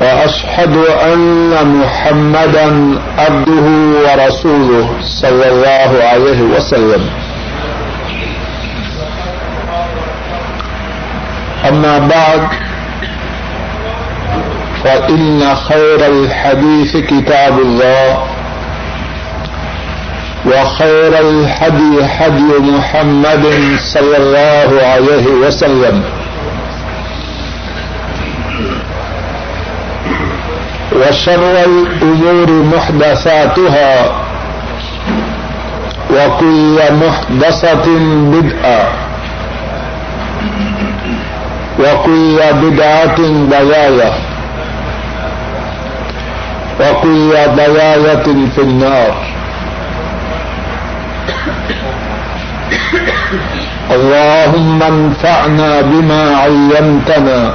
وأشهد أن محمدا عبده ورسوله صلى الله عليه وسلم. أما بعد، فإن خير الحديث كتاب الله، وخير الحدي حدي محمد صلى الله عليه وسلم. وشر الأمور محدثاتها وكل محدثة بدعة وكل بدعة ضلالة وكل ضلالة في النار اللهم انفعنا بما علمتنا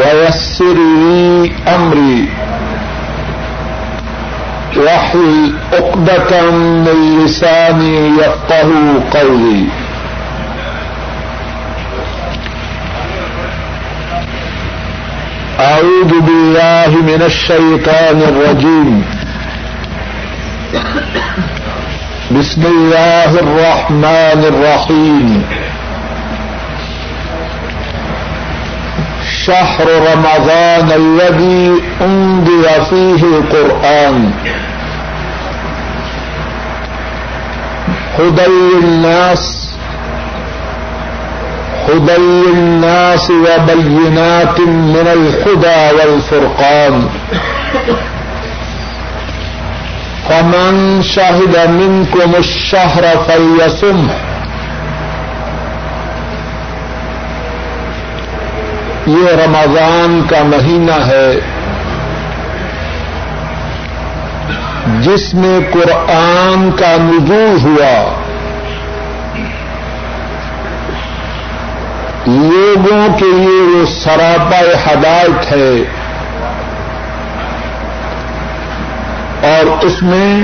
ويسر لي أمري. واحلل عقدة من لساني يفقه قولي. أعوذ بالله من الشيطان الرجيم. بسم الله الرحمن الرحيم. شهر رمضان الذي أنزل فيه القرآن. هدى للناس هدى للناس وبينات من الهدى والفرقان. فمن شهد منكم الشهر فليصمه. یہ رمضان کا مہینہ ہے جس میں قرآن کا نزول ہوا۔ لوگوں کے لیے وہ سراپا ہدایت ہے۔ اور اس میں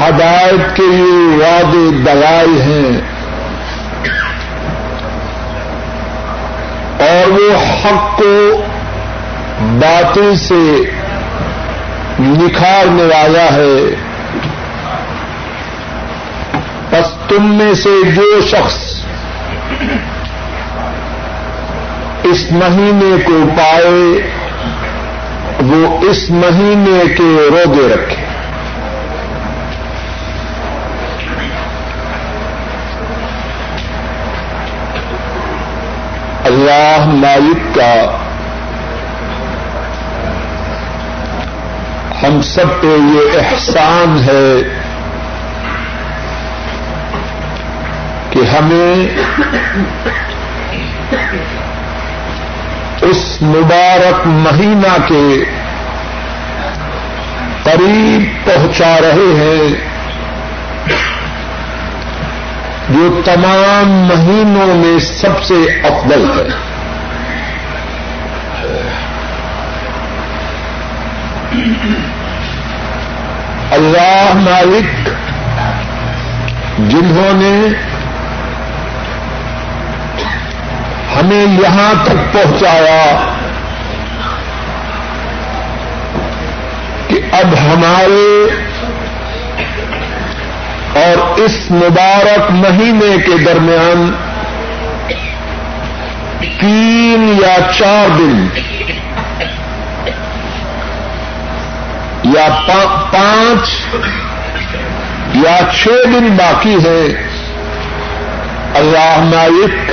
ہدایت کے لیے وعدے دلائل ہیں۔ اور وہ حق کو باطل سے نکھارنے والا ہے۔ بس تم میں سے جو شخص اس مہینے کو پائے، وہ اس مہینے کے روزے رکھے۔ اللہ مالک کا ہم سب پہ یہ احسان ہے کہ ہمیں اس مبارک مہینہ کے قریب پہنچا رہے ہیں جو تمام مہینوں میں سب سے افضل ہے۔ اللہ مالک جنہوں نے ہمیں یہاں تک پہنچایا کہ اب ہمارے اور اس مبارک مہینے کے درمیان تین یا چار دن یا پانچ یا چھ دن باقی ہے اللہ مالک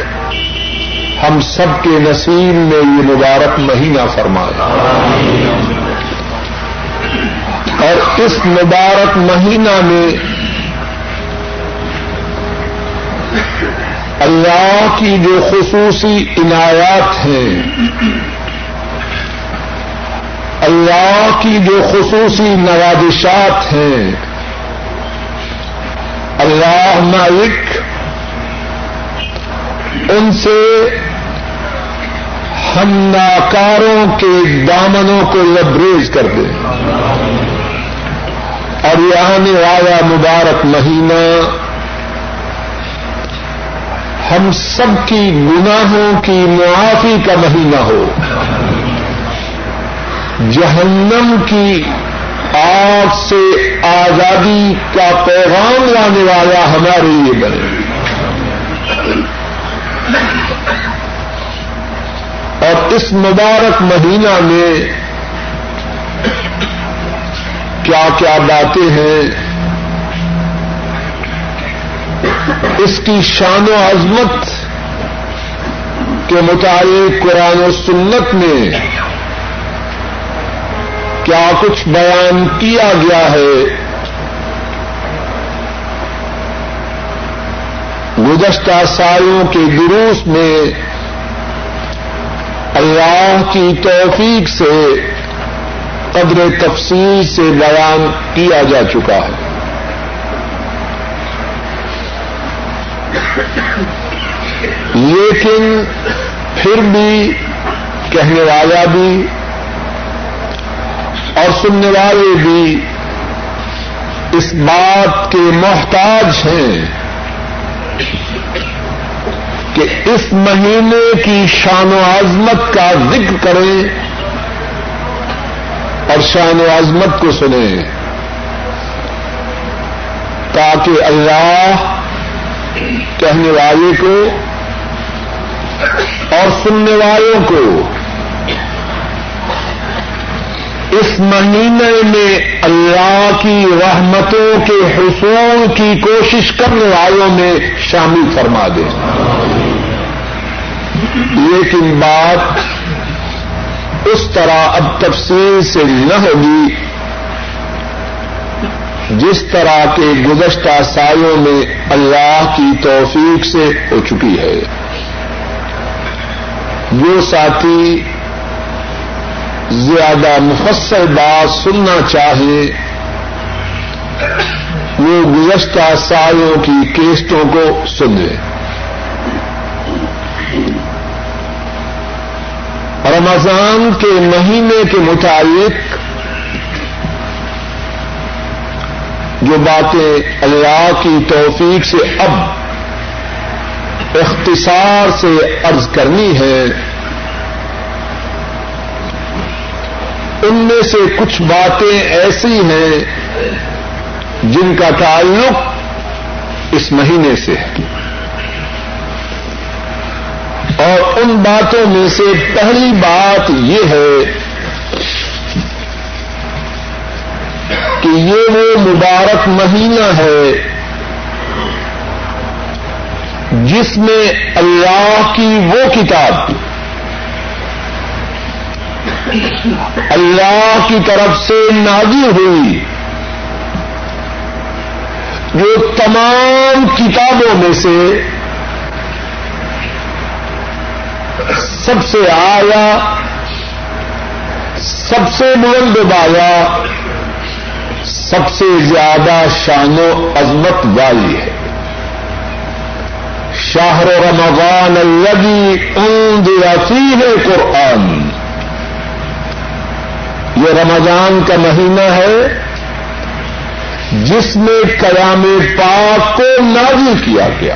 ہم سب کے نصیب میں یہ مبارک مہینہ فرمایا۔ اور اس مبارک مہینہ میں اللہ کی جو خصوصی عنایات ہیں، اللہ کی جو خصوصی نوازشات ہیں، اللہ مالک ان سے ہم ناکاروں کے دامنوں کو لبریز کر دیں اور یہ آنے والا مبارک مہینہ ہم سب کی گناہوں کی معافی کا مہینہ ہو۔ جہنم کی آگ سے آزادی کا پیغام لانے والا ہمارے لیے بنے۔ اور اس مبارک مہینہ میں کیا کیا باتیں ہیں اس کی شان و عظمت کے مطابق قرآن و سنت میں کیا کچھ بیان کیا گیا ہے؟ گزشتہ سالوں کے دروس میں اللہ کی توفیق سے قدر تفصیل سے بیان کیا جا چکا ہے۔ لیکن پھر بھی کہنے والا بھی اور سننے والے بھی اس بات کے محتاج ہیں کہ اس مہینے کی شان و عظمت کا ذکر کریں اور شان و عظمت کو سنیں تاکہ اللہ کہنے والے کو اور سننے والوں کو اس مہینے میں اللہ کی رحمتوں کے حصول کی کوشش کرنے والوں میں شامل فرما دے۔ لیکن بات اس طرح اب تفصیل سے نہ ہوگی جس طرح کے گزشتہ سالوں میں اللہ کی توفیق سے ہو چکی ہے۔ جو ساتھی زیادہ مفصل بات سننا چاہے، وہ گزشتہ سالوں کی کیسٹوں کو سنے رمضان کے مہینے کے مطابق جو باتیں اللہ کی توفیق سے اب اختصار سے عرض کرنی ہے ان میں سے کچھ باتیں ایسی ہیں جن کا تعلق اس مہینے سے ہے۔ اور ان باتوں میں سے پہلی بات یہ ہے کہ یہ وہ مبارک مہینہ ہے جس میں اللہ کی وہ کتاب اللہ کی طرف سے نازی ہوئی جو تمام کتابوں میں سے سب سے آیا، سب سے بلند بایا سب سے زیادہ شان و عظمت والی ہے۔ شاہر رمضان الذي انذر فيه قرآن یہ رمضان کا مہینہ ہے جس میں قیام پاک کو نازل کیا گیا۔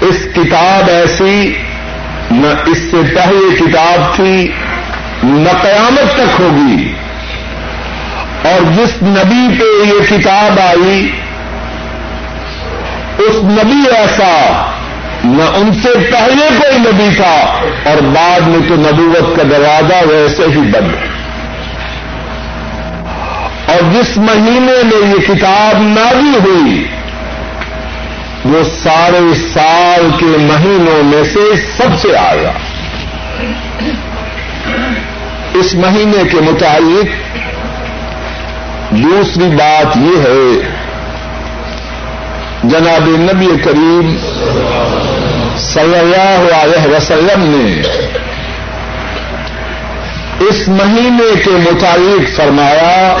اس کتاب ایسی نہ اس سے پہلے کتاب تھی نہ قیامت تک ہوگی۔ اور جس نبی پہ یہ کتاب آئی، اس نبی ایسا نہ ان سے پہلے کوئی نبی تھا، اور بعد میں تو نبوت کا دروازہ ویسے ہی بند۔ اور جس مہینے میں یہ کتاب نازی ہوئی، وہ سارے سال کے مہینوں میں سے سب سے آیا اس مہینے کے متعلق دوسری بات یہ ہے، جناب نبی کریم صلی اللہ علیہ وسلم نے اس مہینے کے متعلق فرمایا،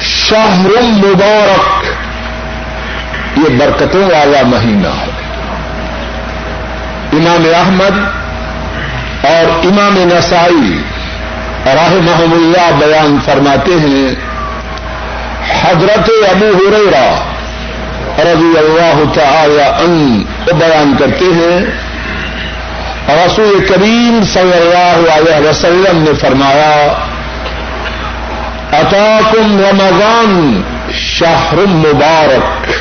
شہر مبارک، یہ برکتوں والا مہینہ ہے۔ امام احمد اور امام نسائی راہ اللہ بیان فرماتے ہیں، حضرت ابو ہریرا رضی اللہ تعالی ان بیان کرتے ہیں۔ رسول کریم صلی اللہ علیہ وسلم نے فرمایا اطاکم رمضان شہر مبارک۔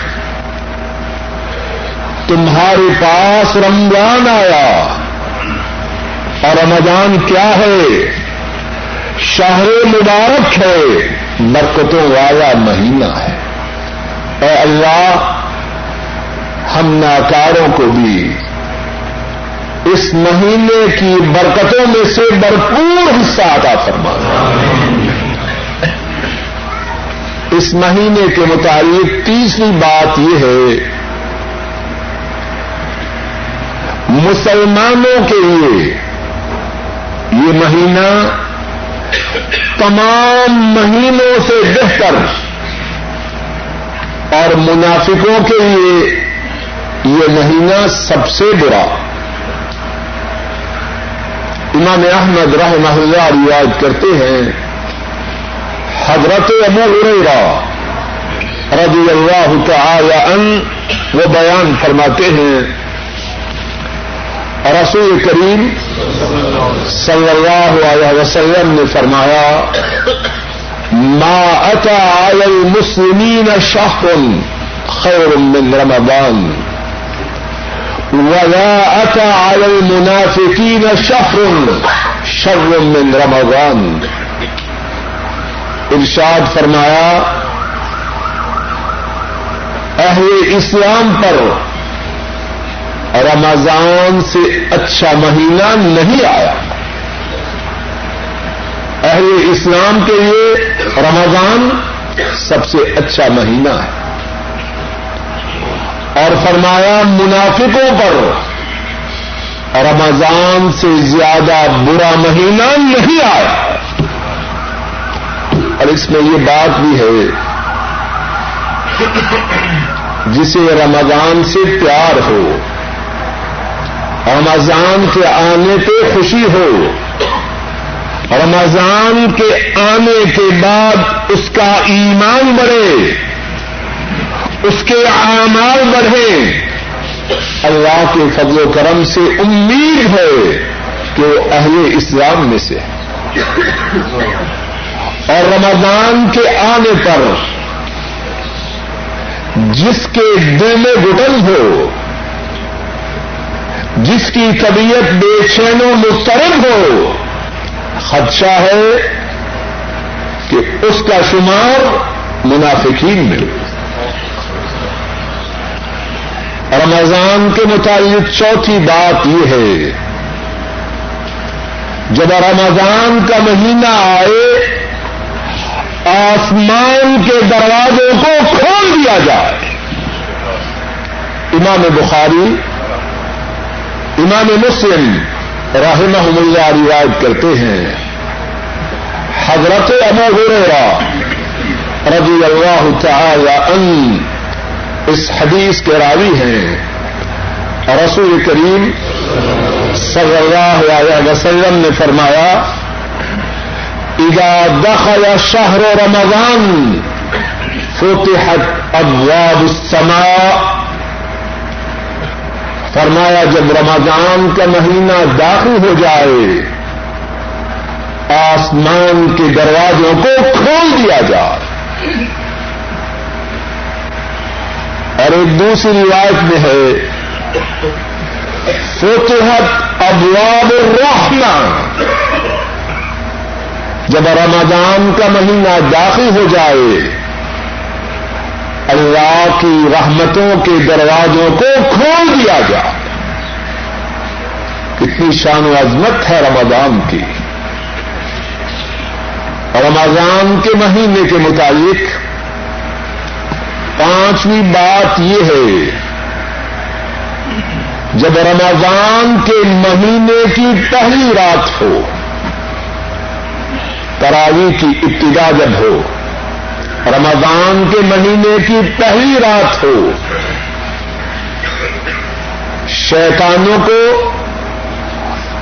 تمہارے پاس رمضان آیا۔ اور رمضان کیا ہے؟ شہر مبارک ہے، برکتوں والا مہینہ ہے۔ اے اللہ، ہم ناکاروں کو بھی اس مہینے کی برکتوں میں سے بھرپور حصہ عطا فرما۔ اس مہینے کے متعلق تیسری بات یہ ہے، مسلمانوں کے لیے یہ مہینہ تمام مہینوں سے بہتر اور منافقوں کے لیے یہ مہینہ سب سے برا۔ امام احمد رحمہ اللہ روایت کرتے ہیں، حضرت ابو ہریرا رضی اللہ تعالی ان وہ بیان فرماتے ہیں رسول کریم صلی اللہ علیہ وسلم نے فرمایا، ما اتا علی المسلمین شهر خیر من رمضان، ولا اتا علی المنافقین شهر شر من رمضان. ارشاد فرمایا، اہل اسلام پر رمضان سے اچھا مہینہ نہیں آیا۔ اہل اسلام کے لیے رمضان سب سے اچھا مہینہ ہے۔ اور فرمایا، منافقوں پر رمضان سے زیادہ برا مہینہ نہیں آیا۔ اور اس میں یہ بات بھی ہے جسے رمضان سے پیار ہو رمضان کے آنے پہ خوشی ہو۔ رمضان کے آنے کے بعد اس کا ایمان بڑھے۔ اس کے اعمال بڑھے۔ اللہ کے فضل و کرم سے امید ہے کہ وہ اہل اسلام میں سے اور رمضان کے آنے پر جس کے دل میں گٹن ہو جس کی طبیعت بے چین و مسترد ہو، خدشہ ہے کہ اس کا شمار منافقین میں رمضان کے متعلق چوتھی بات یہ ہے، جب رمضان کا مہینہ آئے، آسمان کے دروازوں کو کھول دیا جائے۔ امام بخاری امام مسلم رحمہ اللہ روایت کرتے ہیں۔ حضرت ابو ہریرا رضی اللہ تعالی ان اس حدیث کے راوی ہیں۔ رسول کریم صلی اللہ علیہ وسلم نے فرمایا، اذا دخل شهر رمضان، فتحت ابواب السماء فرمایا جب رمضان کا مہینہ داخل ہو جائے، آسمان کے دروازوں کو کھول دیا جائے۔ اور ایک دوسری روایت میں ہے، فتحت ابواب الرحمہ۔ جب رمضان کا مہینہ داخل ہو جائے اللہ کی رحمتوں کے دروازوں کو کھول دیا جائے کتنی شان و عظمت ہے رمضان کی۔ رمضان کے مہینے کے مطابق پانچویں بات یہ ہے، جب رمضان کے مہینے کی پہلی رات ہو تراوی کی ابتدا جب ہو رمضان کے مہینے کی پہلی رات ہو۔ شیطانوں کو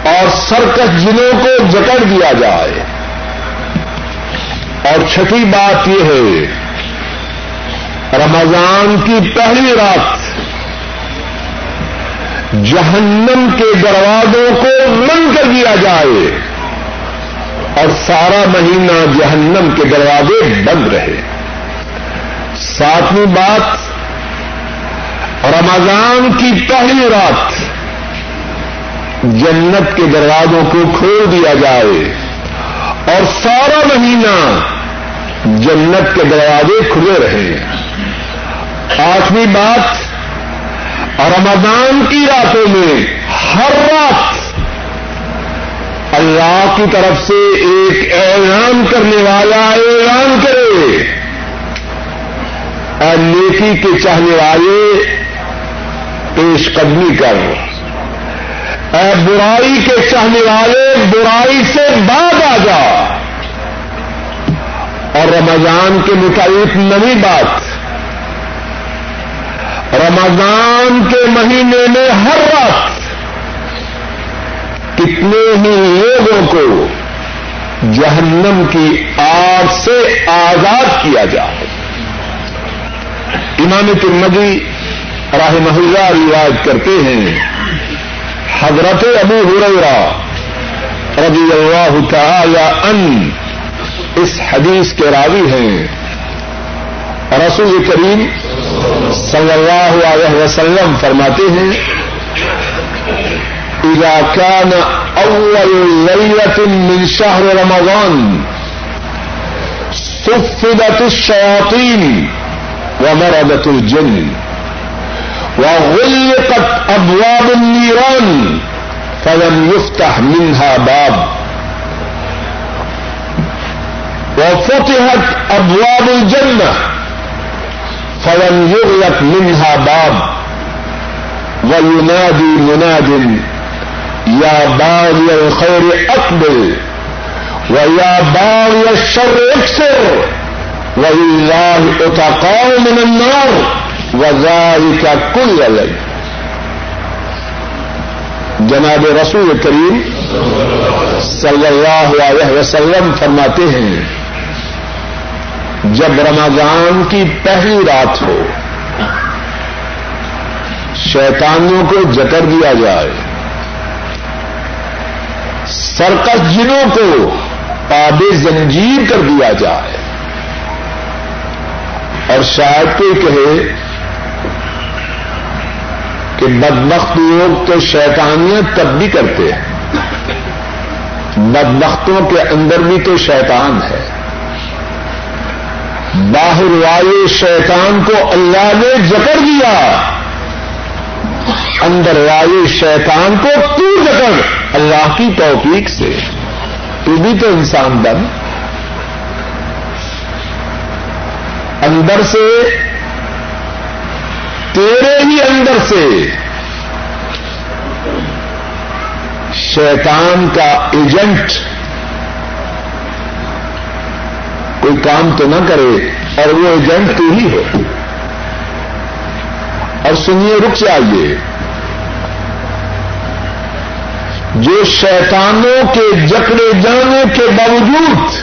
اور سرکش جنوں کو جکڑ دیا جائے۔ اور چھٹی بات یہ ہے، رمضان کی پہلی رات جہنم کے دروازوں کو بند کر دیا جائے۔ اور سارا مہینہ جہنم کے دروازے بند رہے۔ ساتویں بات، رمضان کی پہلی رات جنت کے دروازوں کو کھول دیا جائے اور سارا مہینہ جنت کے دروازے کھلے رہے۔ آٹھویں بات، رمضان کی راتوں میں ہر رات اللہ کی طرف سے ایک اعلان کرنے والا اعلان کرے۔ اور نیکی کے چاہنے والے، پیش قدمی کر۔ اے برائی کے چاہنے والے، برائی سے بعد آ جا۔ اور رمضان کے مطابق نئی بات۔ رمضان کے مہینے میں ہر رات کتنے ہی لوگوں کو جہنم کی آگ سے آزاد کیا جائے۔ امام ترمدی راہ محلہ رواج کرتے ہیں، حضرت ابو ہریرا رضی اللہ تعالی ان اس حدیث کے راوی ہیں۔ رسول کریم صلی اللہ علیہ وسلم فرماتے ہیں إذا كان أول ليلة من شهر رمضان صفدت الشياطين ومردت الجن وغلقت أبواب النيران فلم يفتح منها باب وفتحت أبواب الجنة فلم يغلق منها باب وينادي مناد یا باغی الخیر اقبل و یا باغی الشر اکسر و اللہ اتقاء من النار، وذلك کل علیہ جناب رسول کریم صلی اللہ علیہ وسلم فرماتے ہیں، جب رمضان کی پہلی رات ہو، شیطانوں کو جکڑ دیا جائے۔ سرکس جنوں کو پاب زنجیر کر دیا جائے۔ اور شاید کوئی کہے کہ بدبخت لوگ تو شیطانیت تب بھی کرتے ہیں۔ بدبختوں کے اندر بھی تو شیطان ہے۔ باہر والے شیطان کو اللہ نے جکڑ دیا۔ اندر والے شیطان کو تو جکڑ اللہ کی توفیق سے۔ تو بھی تو انسان بن۔ اندر سے، تیرے ہی اندر سے۔ شیطان کا ایجنٹ۔ کوئی کام تو نہ کرے اور وہ ایجنٹ تو ہی ہو اور سنیے، رک چاہیے جو شیطانوں کے جکڑے جانے کے باوجود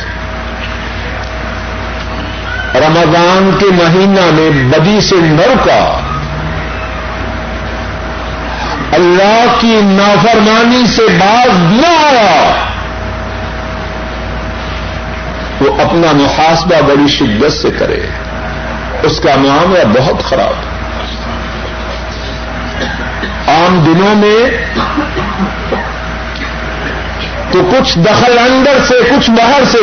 رمضان کے مہینہ میں بدی سے نر کا اللہ کی نافرمانی سے باز نہ آیا، وہ اپنا محاسبہ بڑی شدت سے کرے۔ اس کا معاملہ بہت خراب۔ عام دنوں میں تو کچھ دخل اندر سے، کچھ باہر سے۔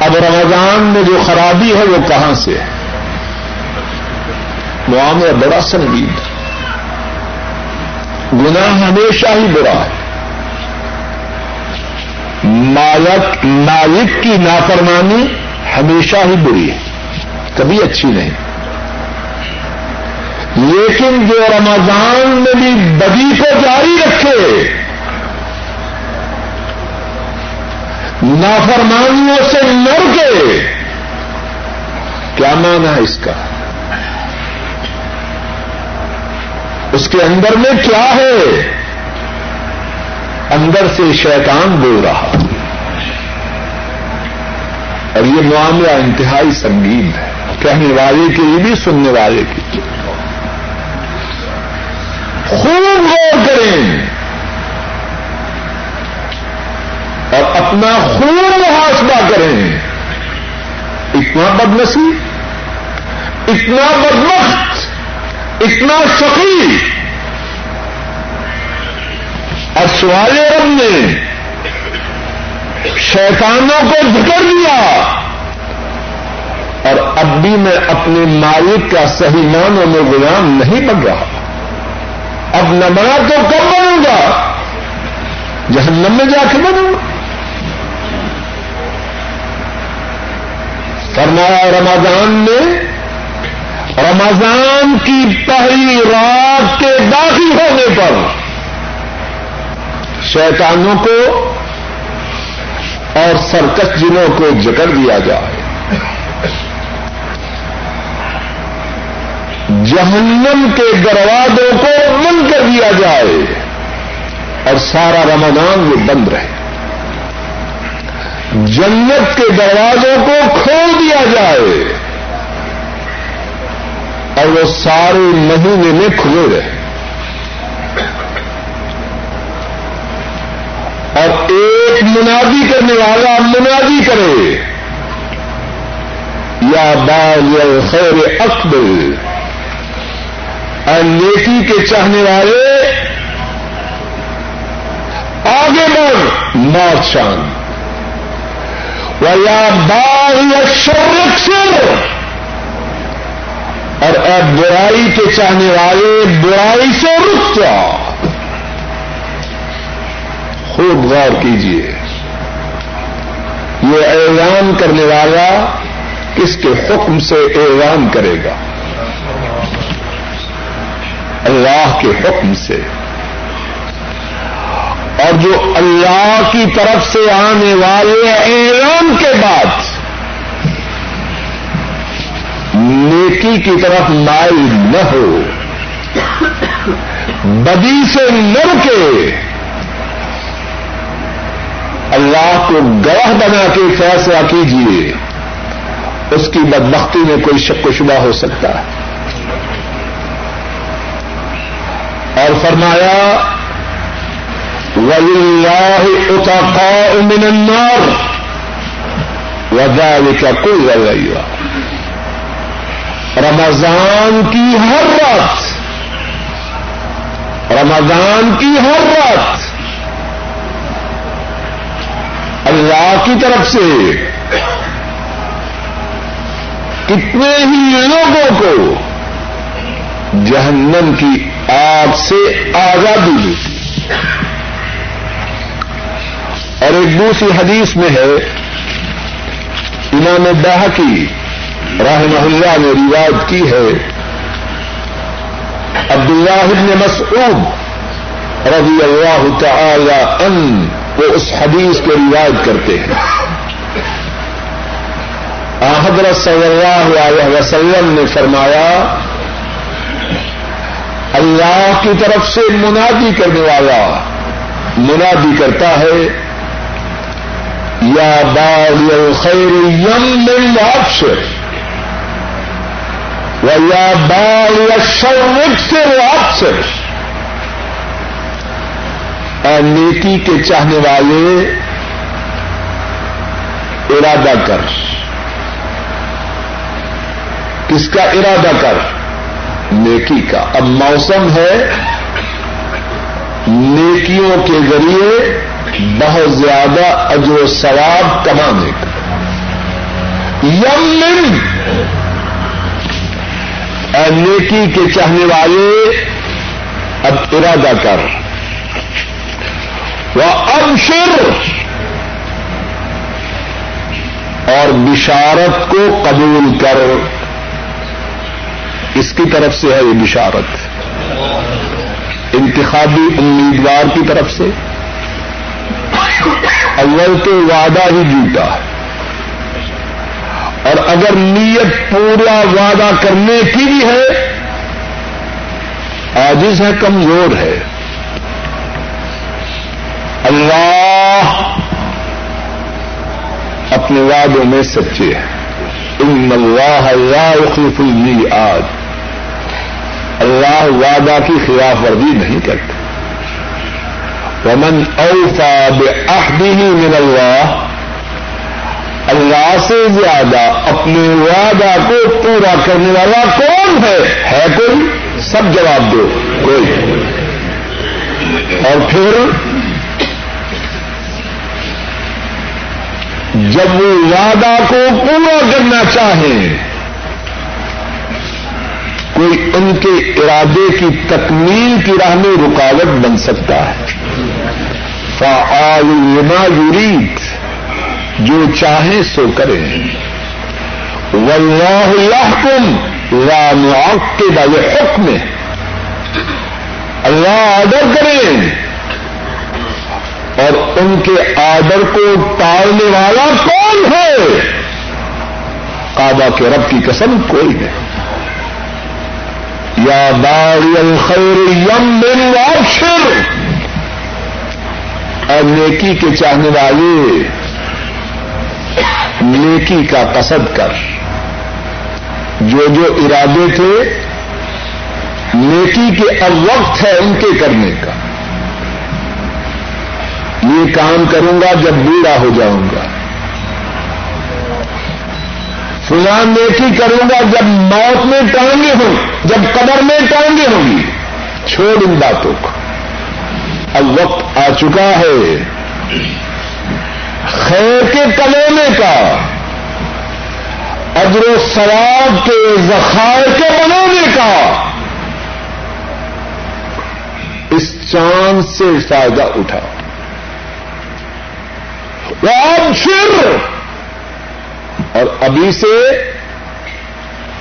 اب رمضان میں جو خرابی ہے، وہ کہاں سے ہے؟ معاملہ بڑا سنگین گناہ ہمیشہ ہی برا ہے۔ مالک مالک کی نافرمانی ہمیشہ ہی بری ہے۔ کبھی اچھی نہیں۔ لیکن جو رمضان میں بھی بدی کو جاری رکھے نافرمانیوں سے مر کے کیا مانا ہے اس کا؟ اس کے اندر میں کیا ہے؟ اندر سے شیطان بول رہا اور یہ معاملہ انتہائی سنگین ہے۔ کہنے والے کے لیے بھی، سننے والے کی خوب غور کریں۔ اور اپنا خون محاسبہ کریں۔ اتنا بدمسی اتنا بدمخت اتنا شقی اور سوال رب نے، شیطانوں کو ذکر دیا۔ اور اب بھی میں اپنے مالک کا صحیح معنوں میں غلام نہیں بن رہا۔ اب نہ بنا تو کب بنوں گا؟ جہنم میں جا کے بنوں فرمایا رمضان میں رمضان کی پہلی رات کے داخل ہونے پر شیطانوں کو اور سرکس جنوں کو جکڑ دیا جائے۔ جہنم کے دروازوں کو بند کر دیا جائے اور سارا رمضان وہ بند رہے۔ جنت کے دروازوں کو کھول دیا جائے اور وہ سارے مہینے میں کھلے رہے۔ اور ایک منادی کرنے والا منادی کرے، یا بال خیر اکبر اور نیکی کے چاہنے والے آگے بڑھ مارچان یا باغ شرک سے اور اب برائی کے چاہنے والے، برائی سے رک جا خوب غور کیجیے یہ اعلان کرنے والا کس کے حکم سے اعلان کرے گا؟ اللہ کے حکم سے۔ اور جو اللہ کی طرف سے آنے والے اعلان کے بعد نیکی کی طرف مائل نہ ہو، بدی سے لڑ کے اللہ کو گواہ بنا کے فیصلہ کیجیے اس کی بدبختی میں کوئی شک و شبہ ہو سکتا ہے۔ اور فرمایا وللہ اتقاء من النار وذلك كل ليلة. رمضان کی ہر رات، رمضان کی ہر رات اللہ کی طرف سے کتنے ہی لوگوں کو جہنم کی آگ سے آزادی ملتی۔ اور ایک دوسری حدیث میں ہے، امام باہکی رحمہ اللہ نے روایت کی ہے عبد اللہ مسعود رضی اللہ تعالی ان وہ اس حدیث کو روایت کرتے ہیں۔ حضرت صلی اللہ علیہ وسلم نے فرمایا، اللہ کی طرف سے منادی کرنے والا منادی کرتا ہے یا باغ الخیر یم من و یا باغ الشر سے واپس اور نیکی کے چاہنے والے، ارادہ کر. کس کا ارادہ کر؟ نیکی کا. اب موسم ہے نیکیوں کے ذریعے بہت زیادہ اجر و ثواب کمانے کا۔ یم نیکی کے چاہنے والے، اب ارادہ کر۔ وہ اب اور بشارت کو قبول کر۔ اس کی طرف سے ہے یہ بشارت۔ انتخابی امیدوار کی طرف سے۔ اول تو وعدہ ہی جھوٹا ہے۔ اور اگر نیت پورا وعدہ کرنے کی بھی ہے آجز ہے، کمزور ہے۔ اللہ اپنے وعدوں میں سچے ہیں۔ ان اللہ لا يخلف المیعاد اللہ وعدہ کی خلاف ورزی نہیں کرتے ومن اوفا بعہده من اللہ اللہ سے زیادہ اپنے وعدہ کو پورا کرنے والا کون ہے؟ ہے کوئی؟ سب جواب دو، کوئی۔ اور پھر، جب وہ وعدہ کو پورا کرنا چاہیں کوئی ان کے ارادے کی تکمیل کی راہ میں رکاوٹ بن سکتا ہے۔ فعال لما یرید جو چاہیں سو کریں واللہ یحکم لا معقب حکم اللہ آڈر کریں اور ان کے آڈر کو ٹالنے والا کون ہے؟ کعبہ کے رب کی قسم کوئی نہیں۔ یا باغی الخیر یم من وابشر. اور نیکی کے چاہنے والے، نیکی کا قصد کر۔ جو جو ارادے تھے، نیکی کے اب وقت ہے ان کے کرنے کا۔ یہ کام کروں گا جب بوڑھا ہو جاؤں گا۔ فلان نیکی کروں گا جب موت میں ٹانگے ہوں، جب قبر میں ٹانگے ہوں گی۔ چھوڑ ان باتوں کو۔ اب وقت آ چکا ہے۔ خیر کے کمانے کا اجر و ثواب کے ذخائر کے بنانے کا اس چاند سے فائدہ اٹھا پھر اور ابھی سے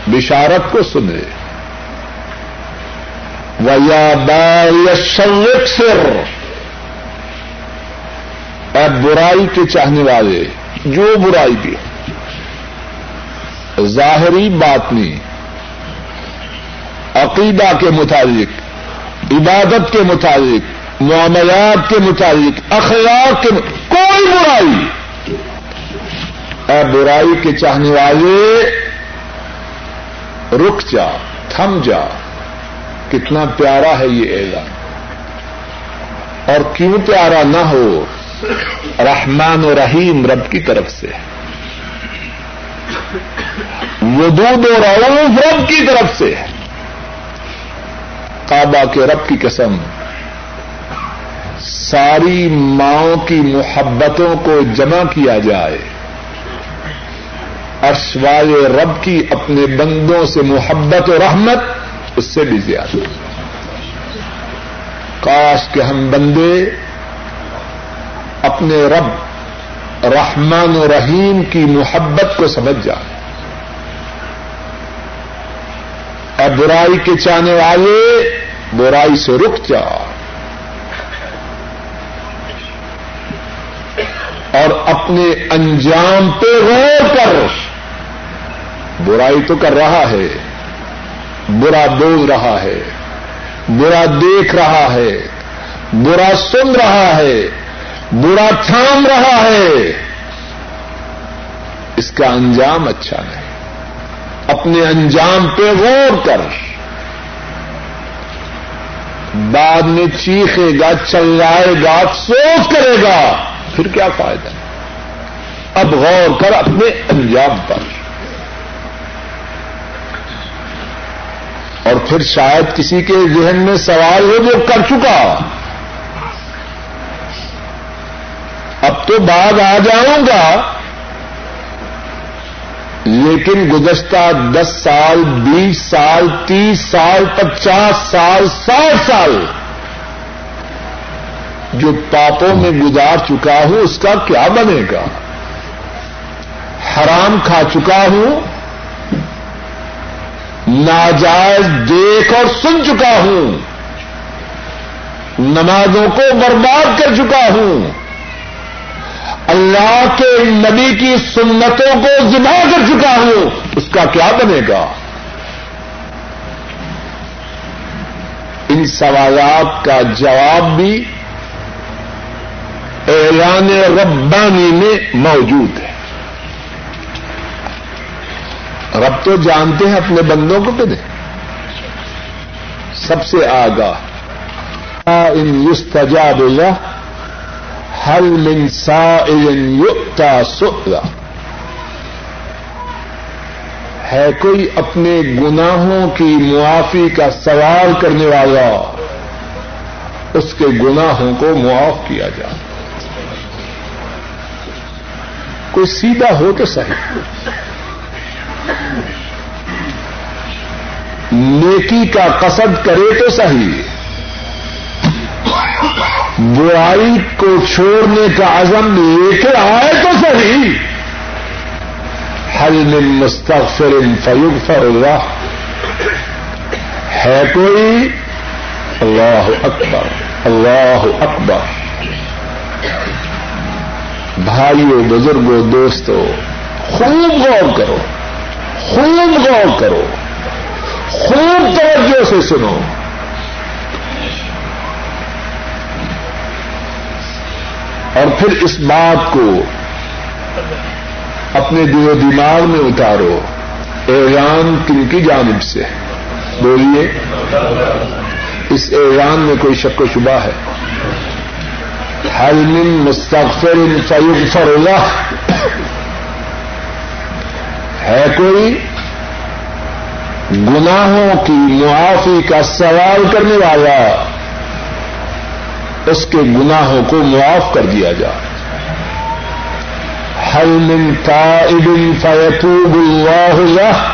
بشارت کو سنے ویا بایشوک سر اے برائی کے چاہنے والے، جو برائی بھی ظاہری بات نہیں۔ عقیدہ کے مطابق عبادت کے مطابق معاملات کے مطابق اخلاق کے کوئی برائی اے برائی کے چاہنے والے، رک جا، تھم جا، کتنا پیارا ہے یہ اعلان۔ اور کیوں پیارا نہ ہو، رحمان و رحیم رب کی طرف سے۔ ودود و رعوف رب کی طرف سے۔ کعبہ کے رب کی قسم، ساری ماؤں کی محبتوں کو جمع کیا جائے۔ اشوائے رب کی اپنے بندوں سے محبت و رحمت، اس سے بھی زیادہ۔ کاش کے ہم بندے اپنے رب، رحمان و رحیم کی محبت کو سمجھ جائیں۔ اور برائی کے چاہنے والے برائی سے رک جا اور اپنے انجام پہ غور کر۔ برائی تو کر رہا ہے، برا بول رہا ہے، برا دیکھ رہا ہے، برا سن رہا ہے، برا تھام رہا ہے۔ اس کا انجام اچھا نہیں اپنے انجام پہ غور کر۔ بعد میں چیخے گا، چلائے گا، افسوس کرے گا۔ پھر کیا فائدہ؟ اب غور کر اپنے انجام پر۔ اور پھر شاید کسی کے ذہن میں سوال ہو جو کر چکا اب تو بعد آ جاؤں گا۔ لیکن گزشتہ دس سال، بیس سال، تیس سال، پچاس سال، ساٹھ سال جو پاپوں میں گزار چکا ہوں، اس کا کیا بنے گا؟ حرام کھا چکا ہوں ناجائز دیکھ اور سن چکا ہوں۔ نمازوں کو برباد کر چکا ہوں۔ اللہ کے نبی کی سنتوں کو ذبح کر چکا ہوں۔ اس کا کیا بنے گا؟ ان سوالات کا جواب بھی اعلان ربانی میں موجود ہے۔ رب تو جانتے ہیں اپنے بندوں کو کدے سب سے آگاہ۔ ان یستجاب اللہ حل من سائل یؤتا سؤلا ہے کوئی اپنے گناہوں کی معافی کا سوال کرنے والا؟ اس کے گناہوں کو معاف کیا جائے کوئی سیدھا ہو تو صحیح۔ نیکی کا قصد کرے تو صحیح۔ برائی کو چھوڑنے کا عزم لے کے آئے تو صحیح۔ حل من مستغفر فیغفر اللہ ہے کوئی؟ اللہ اکبر اللہ اکبر۔ بھائیوں بزرگوں دوستوں خوب غور کرو۔ خوب غور کرو، خوب توجہ سے سنو۔ اور پھر اس بات کو اپنے دل و دماغ میں اتارو ایران کن کی جانب سے؟ بولیے، اس ایران میں کوئی شک و شبہ ہے؟ حلم مستقفر فیغفر اللہ ہے کوئی گناہوں کی معافی کا سوال کرنے والا اس کے گناہوں کو معاف کر دیا جائے۔ حل من تائب فیتوب اللہ له؟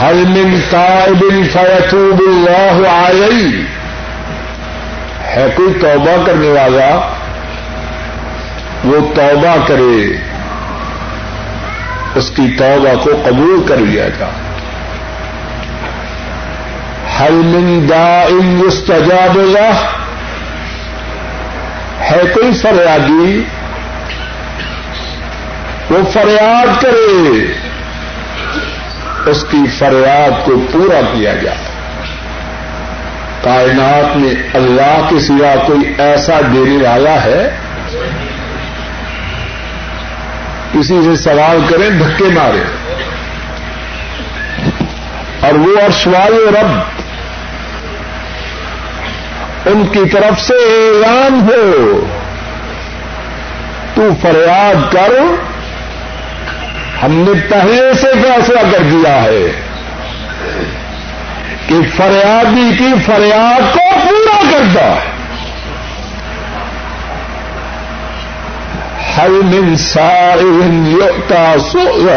حل من تائب فیتوب اللہ علیہ ہے کوئی توبہ کرنے والا وہ توبہ کرے، اس کی توبہ کو قبول کر لیا جائے حل من یستجاب اللہ ہے کوئی فریادی؟ وہ فریاد کرے، اس کی فریاد کو پورا کیا جائے کائنات میں اللہ کے سوا کوئی ایسا دینے والا ہے؟ کسی سے سوال کریں، دھکے مارے اور وہ ارشوائے رب، ان کی طرف سے اعلان ہو۔ تو فریاد کر، ہم نے پہلے سے فیصلہ کر دیا ہے کہ فریادی کی فریاد کو پورا کرتا ہے ہر منسار یوتا سو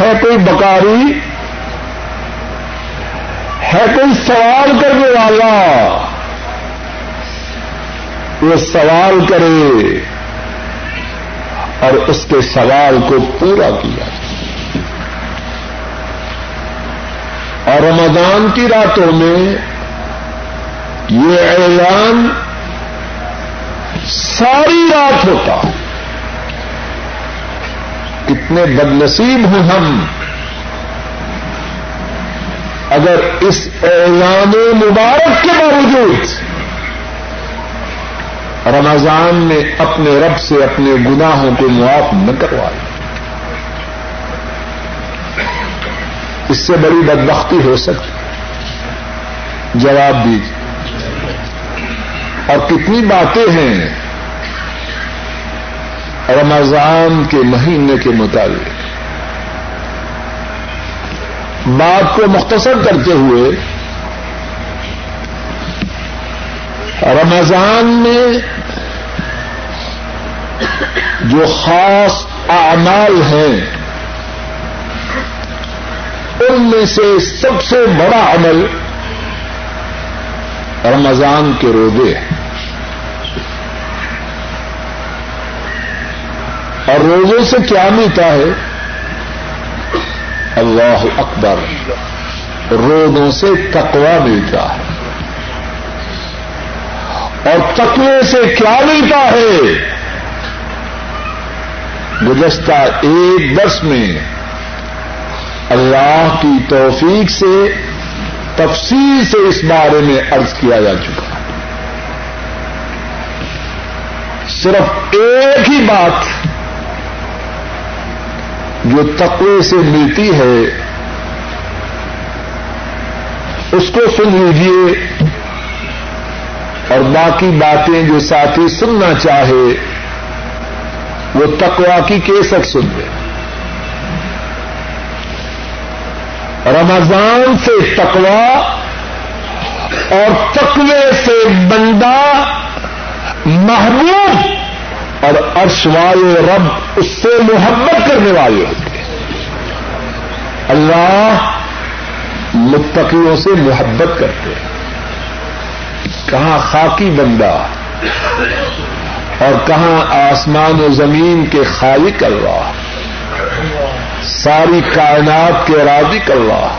ہے کوئی بکاری؟ ہے کوئی سوال کرنے والا؟ وہ سوال کرے اور اس کے سوال کو پورا کیا۔ اور رمضان کی راتوں میں یہ اعلان ساری رات ہوتا کتنے بدنصیب ہوں ہم۔ اگر اس اعلان مبارک کے باوجود رمضان میں اپنے رب سے اپنے گناہوں کو معاف نہ کروائے اس سے بڑی بدبختی ہو سکتی۔ جواب دیجیے اور کتنی باتیں ہیں رمضان کے مہینے کے مطابق۔ بات کو مختصر کرتے ہوئے رمضان میں جو خاص اعمال ہیں، ان میں سے سب سے بڑا عمل رمضان کے روزے۔ اور روزے سے کیا ملتا ہے؟ اللہ اکبر۔ روزوں سے تقوا ملتا ہے۔ اور تقوی سے کیا ملتا ہے؟ گزشتہ ایک برس میں اللہ کی توفیق سے تفصیل سے اس بارے میں ارض کیا جا چکا صرف ایک ہی بات جو تقوی سے ملتی ہے، اس کو سن لیجیے اور باقی باتیں جو ساتھی سننا چاہے، وہ تقوا کی کیسک سن لے رمضان سے تقوا اور تقوی سے بندہ محبوب اور ارشوائے رب اس سے محبت کرنے والے ہوتے اللہ متقیوں سے محبت کرتے ہیں۔ کہاں خاکی بندہ اور کہاں آسمان و زمین کے خالق اللہ۔ ساری کائنات کے رازق اللہ۔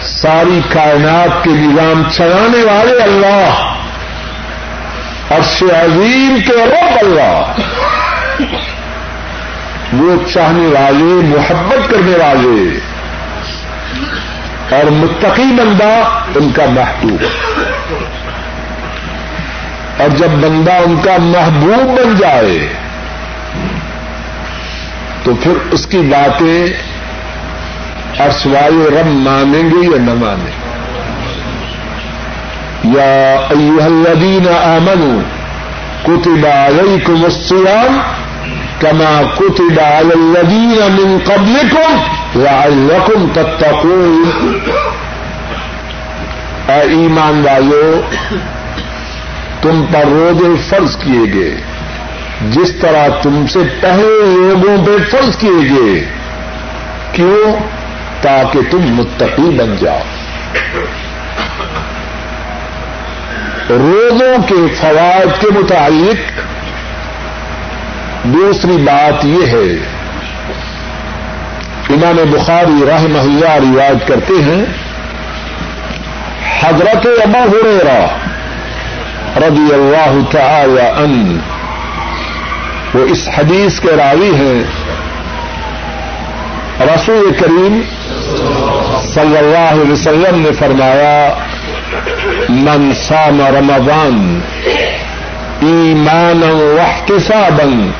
ساری کائنات کے نظام چلانے والے اللہ۔ عرش عظیم کے رب اللہ۔ وہ چاہنے والے، محبت کرنے والے۔ اور متقی بندہ ان کا محبوب۔ اور جب بندہ ان کا محبوب بن جائے تو پھر اس کی باتیں ارسوائے رب مانیں گے یا نہ مانیں؟ یا ایوہ الذین آمنوا، کتب علیکم الصیام کما کتب علی الذین من قبلکم لعلکم تتقون۔ اے ایمان والو، تم پر روزے فرض کیے گئے۔ جس طرح تم سے پہلے لوگوں پہ فرض کیے گئے، کیوں؟ تاکہ تم متقی بن جاؤ۔ روزوں کے فوائد کے متعلق دوسری بات یہ ہے، امام بخاری راہ محلہ رواج کرتے ہیں، حضرت ابا ہریرا رضی اللہ تعالی ان وہ اس حدیث کے راوی ہیں۔ رسول کریم صلی اللہ علیہ وسلم نے فرمایا، من سام رمضان ایمان واحتسابا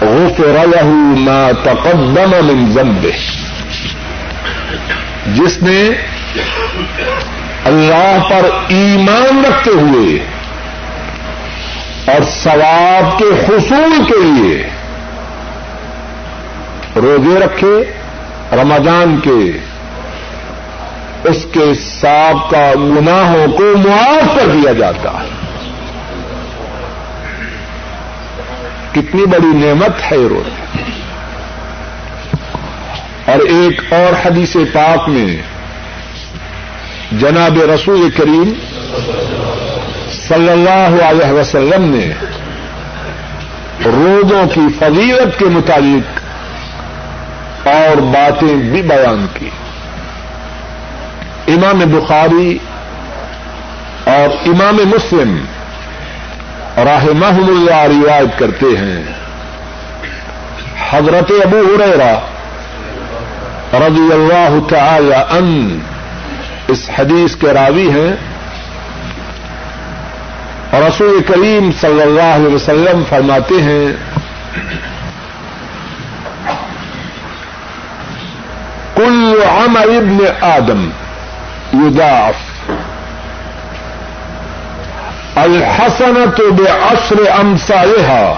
غفر له ما تقدم من ذنبه. جس نے اللہ پر ایمان رکھتے ہوئے اور ثواب کے حصول کے لیے روزے رکھے، رمضان کے اس کے ساب کا گناہوں کو معاف کر دیا جاتا۔ ہے کتنی بڑی نعمت ہے روزے اور ایک اور حدیث پاک میں جناب رسول کریم صلی اللہ علیہ وسلم نے روزوں کی فضیلت کے متعلق اور باتیں بھی بیان کی۔ امام بخاری اور امام مسلم راہ محم اللہ روایت کرتے ہیں۔ حضرت ابو ہریرا رضی اللہ تعالی ان اس حدیث کے راوی ہیں۔ اور رسول کریم صلی اللہ علیہ وسلم فرماتے ہیں، کل عمل ابن آدم یداف الحسنت بعشر امثالها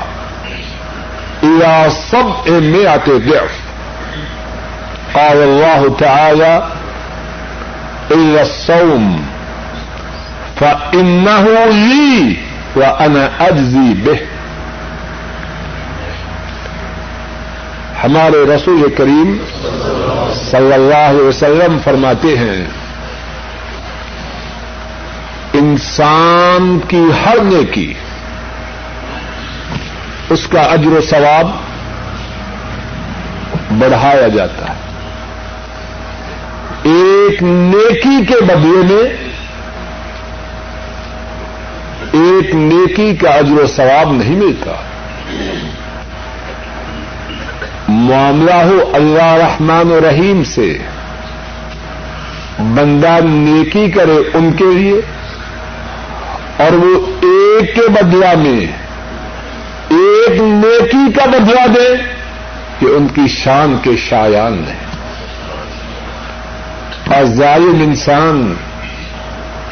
الى سبع مئة ضعف قال الله تعالى الا الصوم فانه لي وانا اجزي به۔ ہمارے رسول کریم صلی اللہ علیہ وسلم فرماتے ہیں، انسان کی ہر نیکی، اس کا اجر و ثواب بڑھایا جاتا ہے۔ ایک نیکی کے بدلے میں ایک نیکی کا اجر و ثواب نہیں ملتا۔ معاملہ ہو اللہ رحمان و رحیم سے۔ بندہ نیکی کرے ان کے لیے اور وہ ایک کے بدلا میں ایک نیکی کا بدلا دے کہ ان کی شان کے شایان نے اور ظالم انسان،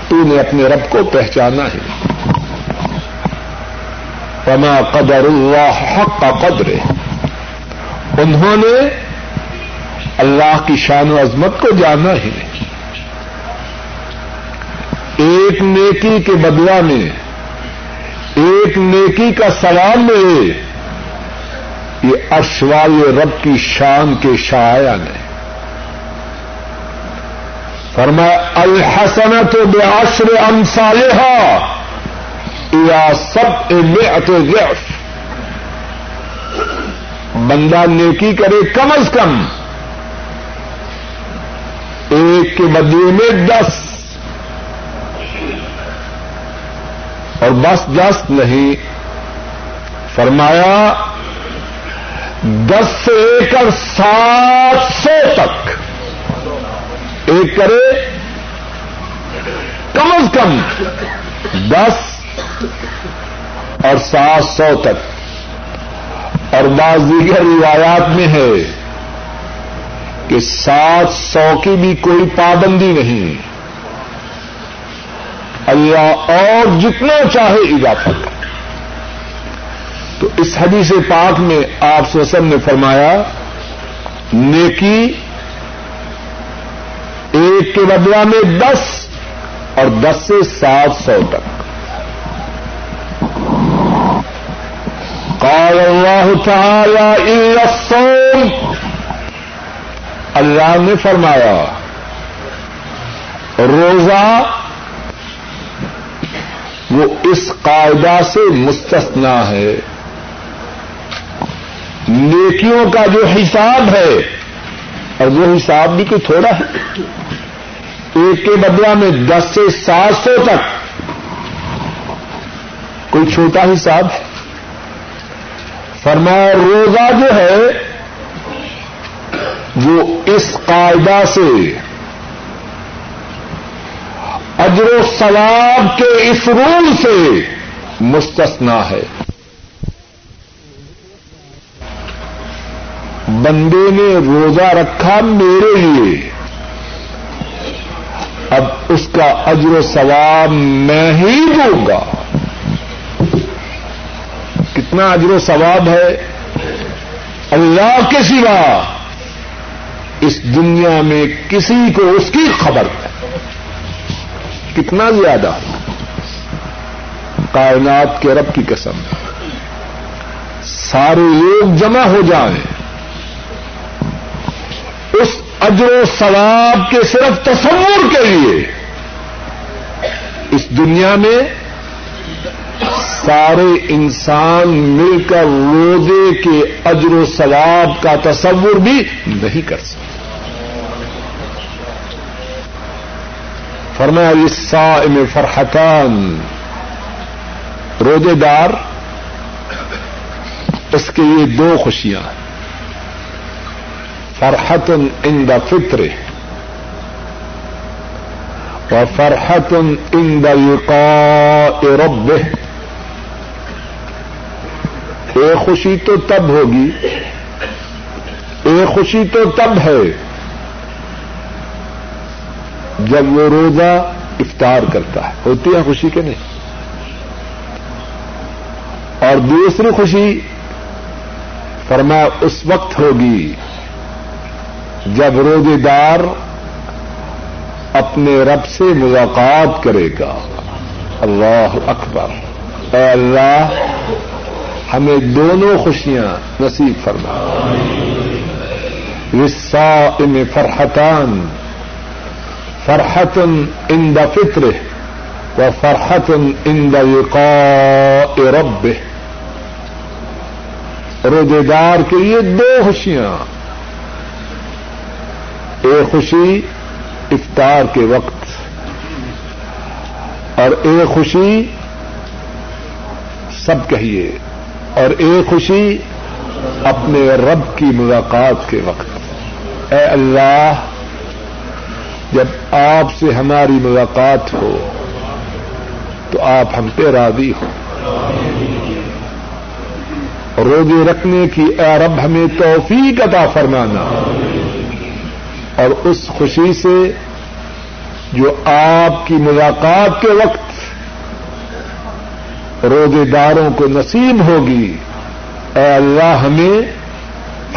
تو نے اپنے رب کو پہچانا ہے۔ پما قدر اللہ حق کا قدر انہوں نے اللہ کی شان و عظمت کو جانا ہی نہیں ایک نیکی کے بدلا میں، ایک نیکی کا سلام ملے یہ اشوال رب کی شان کے شاعر نے۔ فرما الحسنت بعشر امثالها یا سب مئت ضعف۔ بندہ نیکی کرے کم از کم۔ ایک کے بدلے میں دس۔ اور بس دس نہیں۔ فرمایا، دس سے لے کر سات سو تک۔ ایک کرے کم از کم۔ دس اور سات سو تک۔ اور بعض دیگر روایات میں ہے کہ سات سو کی بھی کوئی پابندی نہیں۔ اللہ اور جتنا چاہے اضافہ کر تو اس حدیث پاک میں آپ سوسم نے فرمایا، نیکی ایک کے بدلا میں دس اور دس سے سات سو تک۔ قال اللہ تعالی الصوم. اللہ نے فرمایا، روزہ وہ اس قاعدہ سے مستثنا ہے۔ نیکیوں کا جو حساب ہے، اور وہ حساب بھی کوئی تھوڑا ہے۔ ایک کے بدلا میں دس سے سات سو تک، کوئی چھوٹا حساب ہے۔ فرمایا روزہ جو ہے وہ اس قاعدہ سے اجر و ثواب کے اس رول سے مستثنا ہے۔ بندے نے روزہ رکھا میرے لیے۔ اب اس کا اجر و ثواب میں ہی دوں گا۔ کتنا اجر و ثواب ہے۔ اللہ کے سوا اس دنیا میں کسی کو اس کی خبر ہے۔ کتنا زیادہ۔ کائنات کے رب کی قسم۔ سارے لوگ جمع ہو جائیں۔ اس اجر و ثواب کے صرف تصور کے لیے اس دنیا میں سارے انسان مل کر روزے کے اجر و ثواب کا تصور بھی نہیں کر سکتے۔ فرمایا الصائم فرحتان روزے دار اس کے لیے دو خوشیاں۔ فرحت ان دا فطر فرحت ان لقاء ربه ایک خوشی تو تب ہوگی۔ ایک خوشی تو تب ہے۔ جب وہ روزہ افطار کرتا ہے، ہوتی ہے خوشی کے نہیں؟ اور دوسری خوشی، فرمایا اس وقت ہوگی جب روزے دار اپنے رب سے ملاقات کرے گا۔ اللہ اکبر۔ اے اللہ ہمیں دونوں خوشیاں نصیب فرما۔ رسا ان فرحتان، فرحت ان دا فطر و فرحت ان دا یقاء رب روزے دار کے لیے دو خوشیاں۔ ایک خوشی افطار کے وقت اور ایک خوشی سب کہیے۔ اور ایک خوشی اپنے رب کی ملاقات کے وقت۔ اے اللہ، جب آپ سے ہماری ملاقات ہو، تو آپ ہم پہ راضی ہو روزے رکھنے کی اے رب، ہمیں توفیق عطا فرمانا۔ اور اس خوشی سے جو آپ کی ملاقات کے وقت روزے داروں کو نصیب ہوگی۔ اے اللہ ہمیں،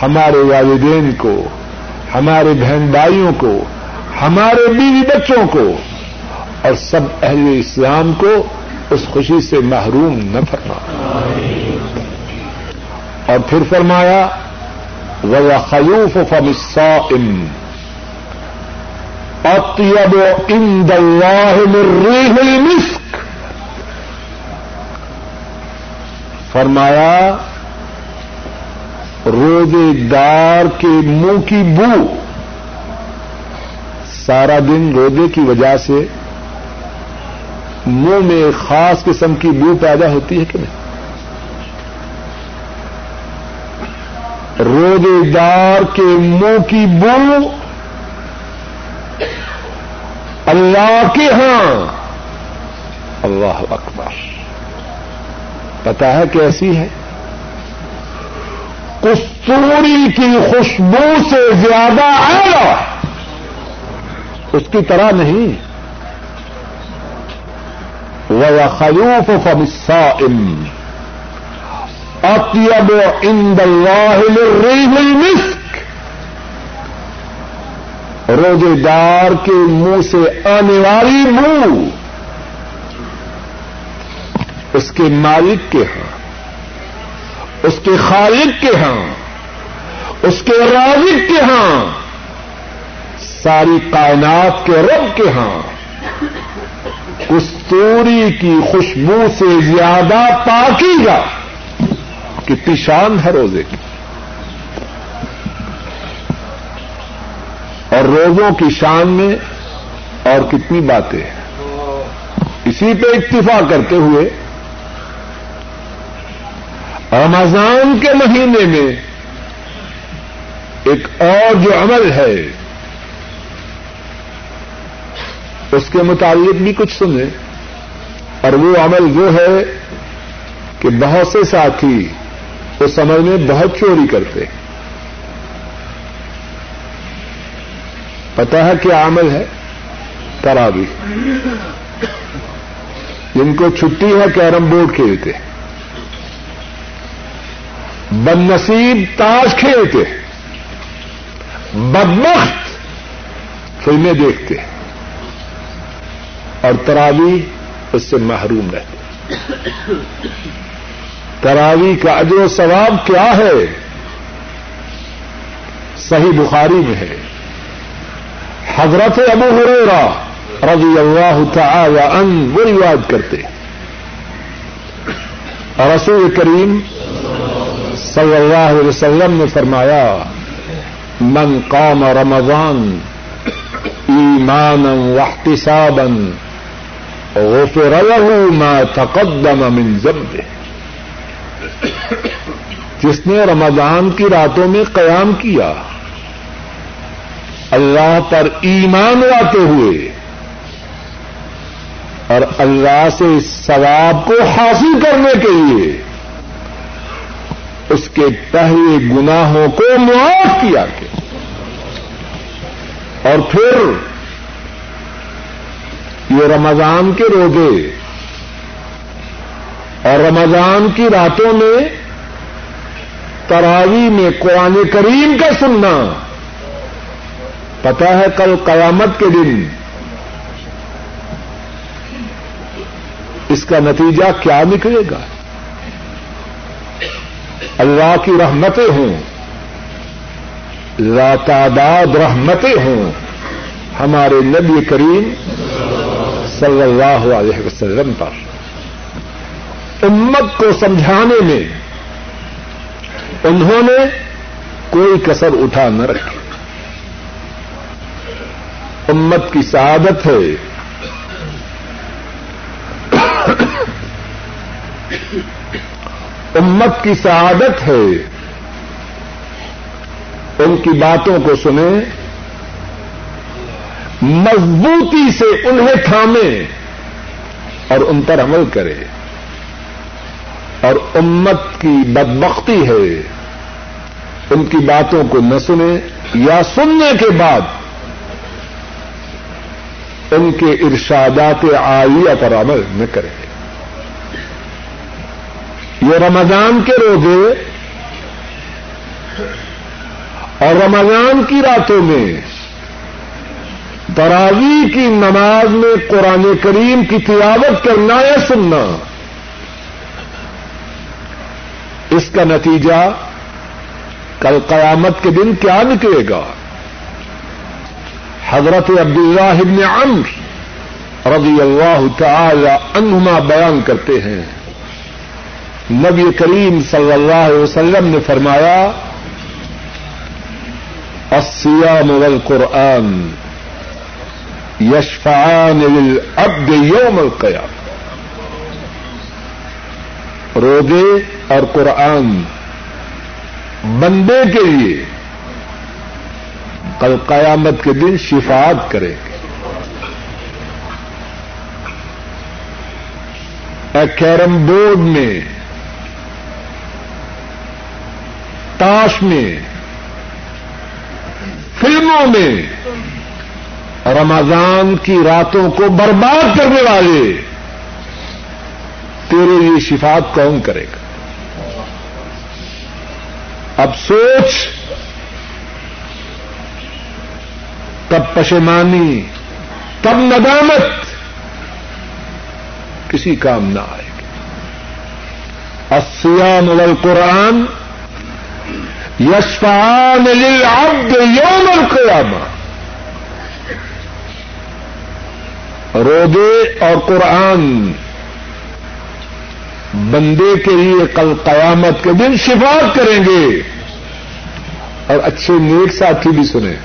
ہمارے والدین کو، ہمارے بہن بھائیوں کو، ہمارے بیوی بچوں کو اور سب اہل اسلام کو اس خوشی سے محروم نہ فرما۔ اور پھر فرمایا وہ خلوف فمسا اطیب عند اللہ من ریح المسک فرمایا روزے دار کے منہ کی بو۔ سارا دن روزے کی وجہ سے منہ میں خاص قسم کی بو پیدا ہوتی ہے کہ نہیں؟ روزے دار کے منہ کی بو اللہ کے ہاں۔ اللہ اکبر۔ پتا ہے کیسی ہے؟ کستوری کی خوشبو سے زیادہ آیا اس کی طرح نہیں۔ وہ خلوف فمسا ام اطیب عند اللہ الريح روزے دار کے منہ سے آنے والی منہ اس کے مالک کے ہاں اس کے خالق کے ہاں اس کے رازق کے ہاں ساری کائنات کے رب کے ہاں۔ کستوری کی خوشبو سے زیادہ پاکی گا۔ کتنی شان ہے روزے کی۔ اور روزوں کی شان میں اور کتنی باتیں ہیں۔ اسی پہ اتفاق کرتے ہوئے رمضان کے مہینے میں ایک اور جو عمل ہے، اس کے متعلق بھی کچھ سنیں۔ اور وہ عمل وہ ہے کہ بہت سے ساتھی اس عمل میں بہت چوری کرتے ہیں۔ پتا ہے کیا عمل ہے؟ تراوی جن کو چھٹی ہے، کیرم بورڈ کھیلتے بد نصیب تاش کھیلتے بدمخت فلمیں دیکھتے اور تراوی اس سے محروم رہتے تراوی کا اجر و ثواب کیا ہے؟ صحیح بخاری میں ہے۔ حضرت ابو ہریرا رضی اللہ تعالی ان وہ روایت کرتے اور رسول کریم صلی اللہ علیہ وسلم نے فرمایا، من قام رمضان ایمانا واحتسابا غفر له ما تقدم من ذنبه. جس نے رمضان کی راتوں میں قیام کیا، اللہ پر ایمان لاتے ہوئے، اور اللہ سے اس ثواب کو حاصل کرنے کے لیے اس کے پہلے گناہوں کو معاف کیا گیا۔ اور پھر یہ رمضان کے روزے اور رمضان کی راتوں میں تراوی میں قرآن کریم کا سننا۔ پتا ہے کل قیامت کے دن اس کا نتیجہ کیا نکلے گا؟ اللہ کی رحمتیں ہوں۔ تعداد رحمتیں ہوں۔ ہمارے نبی کریم صلی اللہ علیہ وسلم پر۔ امت کو سمجھانے میں انہوں نے کوئی کسر اٹھا نہ رکھی۔ امت کی سعادت ہے۔ امت کی سعادت ہے۔ ان کی باتوں کو سنیں۔ مضبوطی سے انہیں تھامے اور ان پر عمل کرے اور امت کی بدبختی ہے۔ ان کی باتوں کو نہ سنیں یا سننے کے بعد ان کے ارشادات عالیہ پر عمل نہ کریں۔ یہ رمضان کے روزے اور رمضان کی راتوں میں تراوی کی نماز میں قرآن کریم کی تلاوت کرنا یا سننا، اس کا نتیجہ کل قیامت کے دن کیا نکلے گا؟ حضرت عبداللہ ابن عمر رضی اللہ تعالی عنہما بیان کرتے ہیں۔ نبی کریم صلی اللہ علیہ وسلم نے فرمایا، الصيام والقرآن یشفعان للعبد یوم القیام روزے اور قرآن بندے کے لیے کل قیامت کے دن شفاعت کرے گے۔ کیرم بورڈ میں تاش میں، فلموں میں، رمضان کی راتوں کو برباد کرنے والے، تیرے لیے شفات کون کرے گا؟ اب سوچ کب پشمانی کب ندامت، کسی کام نہ آئے گی۔ السیام والقرآن یشفان للعبد یوم القیامہ۔ رودے اور قرآن بندے کے لیے کل قیامت کے دن شفاعت کریں گے۔ اور اچھے نیک ساتھی بھی سنیں۔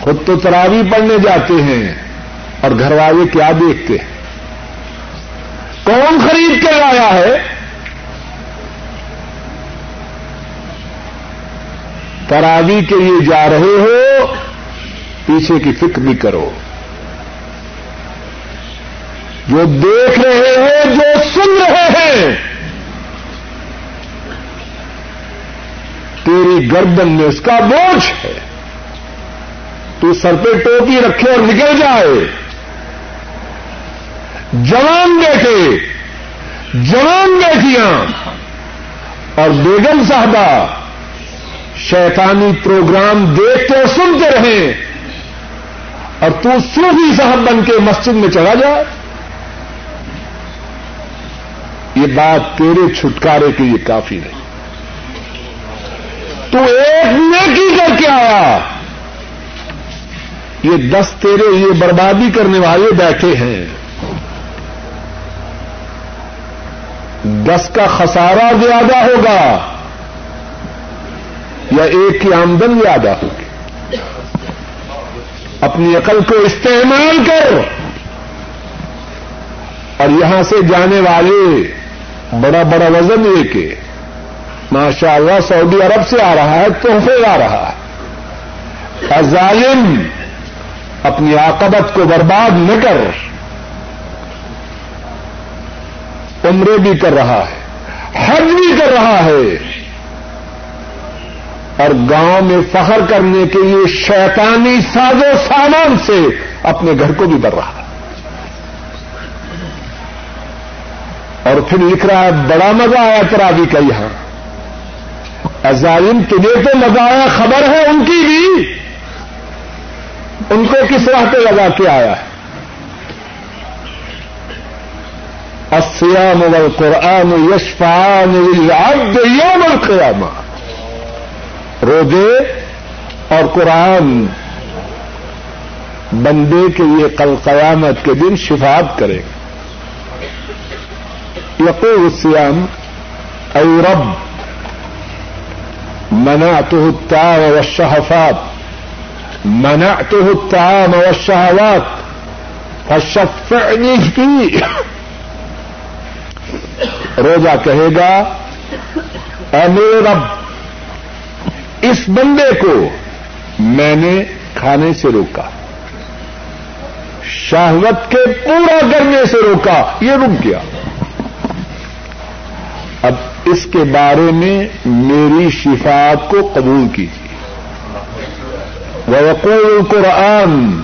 خود تو تراوی پڑھنے جاتے ہیں اور گھر والے کیا دیکھتے ہیں۔ کون خرید کے لایا ہے؟ تراوی کے لیے جا رہے ہو، پیچھے کی فکر بھی کرو۔ جو دیکھ رہے ہیں، جو سن رہے ہیں، تیری گردن میں اس کا بوجھ ہے۔ تو سر پہ ٹوپی رکھے اور نکل جائے۔ جوان بیٹے، جوان بیٹیاں اور بیگم صاحبہ شیطانی پروگرام دیکھتے اور سنتے رہیں۔ اور تو صوفی صاحب بن کے مسجد میں چلا جا یہ بات تیرے چھٹکارے کے لیے کافی نہیں۔ تو ایک نیکی کر کے آیا۔ یہ دس تیرے یہ بربادی کرنے والے بیٹھے ہیں۔ دس کا خسارہ زیادہ ہوگا۔ یا ایک کی آمدن زیادہ ہوگی اپنی عقل کو استعمال کر۔ اور یہاں سے جانے والے بڑا بڑا وزن لے کے ماشاء اللہ سعودی عرب سے آ رہا ہے، تحفے آ رہا ہے۔ ظالم اپنی عاقبت کو برباد نہ کر۔ عمرے بھی کر رہا ہے، حج بھی کر رہا ہے۔ اور گاؤں میں فخر کرنے کے لیے شیطانی ساز و سامان سے اپنے گھر کو بھی بڑھ رہا اور پھر لکھ رہا ہے، بڑا مزہ آیا ترابی کا یہاں ازالم تجھے تو مزہ آیا خبر ہے، ان کی بھی۔ ان کو کس راہ پہ لگا کے آیا ہے؟ السیام والقرآن یشفان للعبد یوم القیامہ۔ روزے اور قرآن بندے کے لیے کل قیامت کے دن شفاعت کرے گا۔ یقول السیام اے رب، منعته الطعام والشهفات منعته الطعام والشهوات، فشفعني فيه. روزہ کہے گا، اے میرے رب اس بندے کو میں نے کھانے سے روکا، شہوت کے پورا کرنے سے روکا، یہ رک گیا۔ اب اس کے بارے میں میری شفاعت کو قبول کیجیے۔ وقول قرآن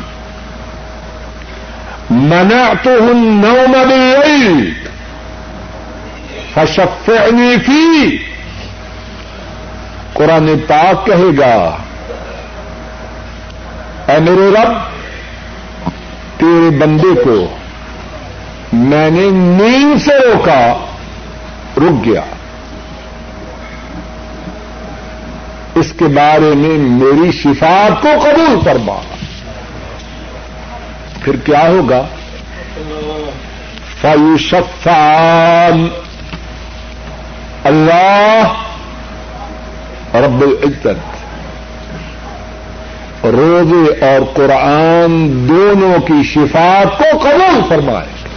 منا تو ہوں نو مدی فشفعنی فی قرآن پاک کہے گا، اے میرے رب، تیرے بندے کو میں نے نیند سے روکا، رک گیا۔ اس کے بارے میں میری شفاعت کو قبول فرما۔ پھر کیا ہوگا؟ فیوشفان اللہ رب العزت۔ روزے اور قرآن دونوں کی شفاعت کو قبول فرمائے۔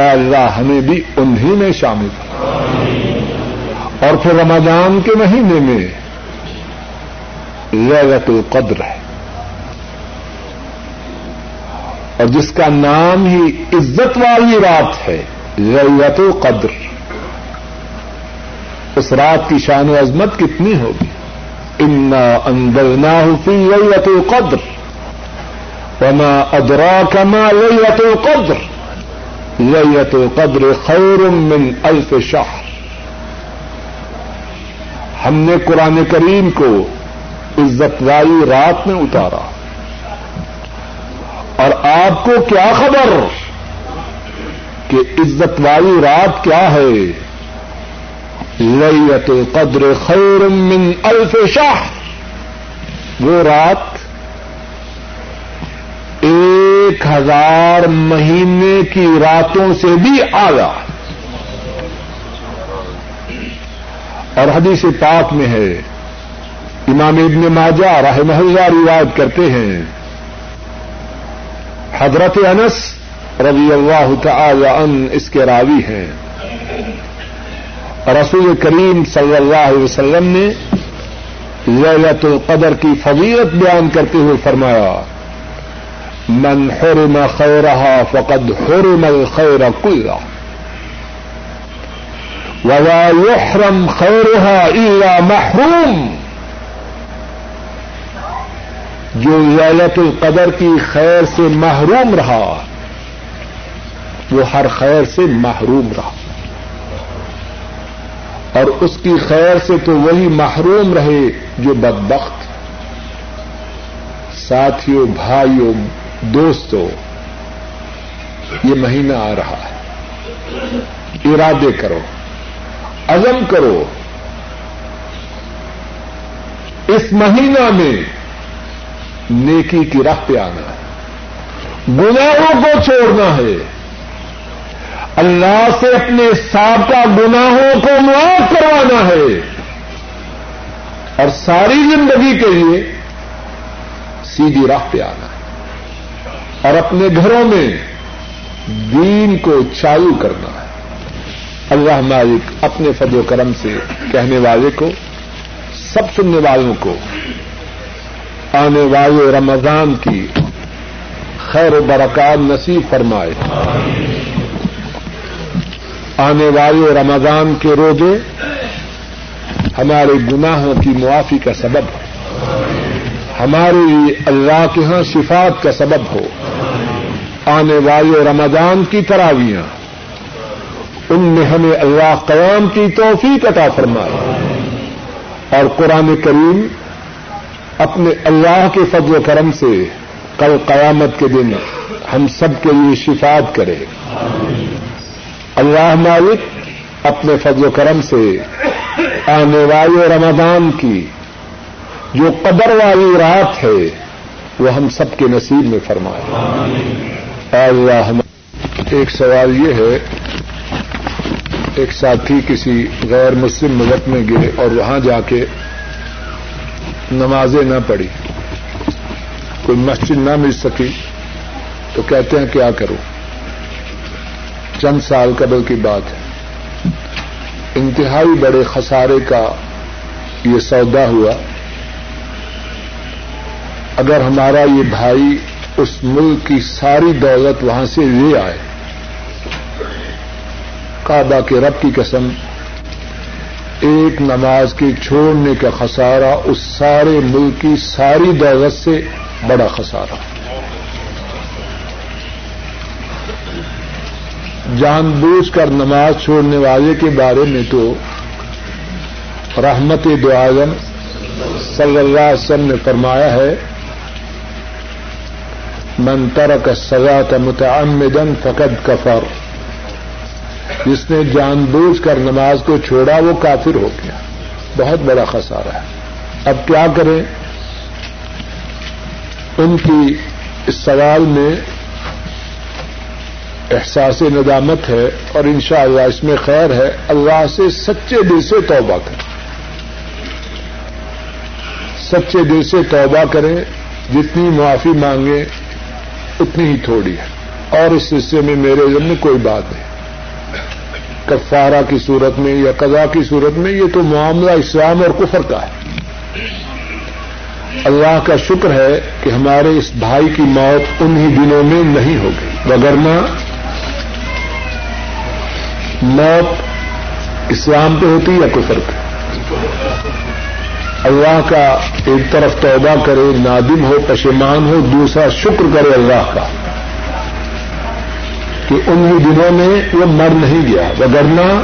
اے اللہ، ہمیں بھی انہیں میں شامل اور پھر رمضان کے مہینے میں لیلت القدر ہے۔ اور جس کا نام ہی عزت والی رات ہے لیلت القدر۔ اس رات کی شان و عظمت کتنی ہوگی؟ انا اندرنا فی لیلت القدر وما ادراک ما لیلت القدر لیلت القدر خیر من الف شهر۔ ہم نے قرآن کریم کو عزت والی رات میں اتارا۔ اور آپ کو کیا خبر کہ عزت والی رات کیا ہے؟ لیت قدر خیر من الف شاہ وہ رات ایک ہزار مہینے کی راتوں سے بھی آیا اور حدیث پاک میں ہے۔ امام ابن ماجہ رحمہ اللہ روایت کرتے ہیں۔ حضرت انس رضی اللہ تعالی عنہ اس کے راوی ہیں۔ رسول کریم صلی اللہ علیہ وسلم نے لیلت القدر کی فضیلت بیان کرتے ہوئے فرمایا، من حرم خیرها فقد حرم الخیر کلا ولا يحرم خیرها الا محروم۔ جو لیلت القدر کی خیر سے محروم رہا وہ ہر خیر سے محروم رہا۔ اور اس کی خیر سے تو وہی محروم رہے جو بدبخت. ساتھیوں، بھائیوں، دوستوں، یہ مہینہ آ رہا ہے۔ ارادے کرو، عزم کرو۔ اس مہینہ میں نیکی کی راہ پہ آنا ہے۔ گناہوں کو چھوڑنا ہے۔ اللہ سے اپنے سابقہ گناہوں کو معاف کروانا ہے اور ساری زندگی کے لیے سیدھی راہ پہ آنا ہے اور اپنے گھروں میں دین کو چالو کرنا ہے۔ اللہ مالک اپنے فضل و کرم سے کہنے والے کو، سب سننے والوں کو آنے والے رمضان کی خیر و برکات نصیب فرمائے۔ آنے والے رمضان کے روزے ہمارے گناہوں کی معافی کا سبب ہو۔ ہمارے لیے اللہ کے ہاں صفات کا سبب ہو۔ آنے والے رمضان کی تراویاں، ان میں ہمیں اللہ قیام کی توفیق عطا فرمائے۔ اور قرآن کریم اپنے اللہ کے فضل و کرم سے کل قیامت کے دن ہم سب کے لیے شفات کرے۔ اللہ مالک اپنے فضل و کرم سے آنے والے رمضان کی جو قدر والی رات ہے، وہ ہم سب کے نصیب میں فرمائے۔ اللہ، ایک سوال یہ ہے، ایک ساتھی کسی غیر مسلم ملک میں گئے اور وہاں جا کے نمازیں نہ پڑھی، کوئی مسجد نہ مل سکی، تو کہتے ہیں کیا کروں؟ چند سال قبل کی بات ہے۔ انتہائی بڑے خسارے کا یہ سودا ہوا۔ اگر ہمارا یہ بھائی اس ملک کی ساری دولت وہاں سے لے آئے، کعبہ کے رب کی قسم، ایک نماز کے چھوڑنے کا خسارہ اس سارے ملک کی ساری دولت سے بڑا خسارہ۔ جان بوجھ کر نماز چھوڑنے والے کے بارے میں تو رحمت دعالم صلی اللہ علیہ وسلم نے فرمایا ہے، من ترک کا متعمدن فقد کفر. جس نے جان بوجھ کر نماز کو چھوڑا، وہ کافر ہو گیا۔ بہت بڑا خسارہ ہے۔ اب کیا کریں؟ ان کی اس سوال میں احساس ندامت ہے اور انشاءاللہ اس میں خیر ہے۔ اللہ سے سچے دل سے توبہ کریں۔ سچے دل سے توبہ کریں۔ جتنی معافی مانگیں، اتنی ہی تھوڑی ہے۔ اور اس حصے میں میرے ذمہ کوئی بات نہیں۔ کفارہ کی صورت میں یا قضا کی صورت میں یہ تو معاملہ اسلام اور کفر کا ہے۔ اللہ کا شکر ہے کہ ہمارے اس بھائی کی موت انہی دنوں میں نہیں ہو گئی۔ وگرنہ موت اسلام پہ ہوتی یا کفر پہ؟ اللہ کا ایک طرف توبہ کرے، نادم ہو، پشیمان ہو، دوسرا شکر کرے اللہ کا کہ انہی دنوں میں وہ مر نہیں گیا۔ وگرنہ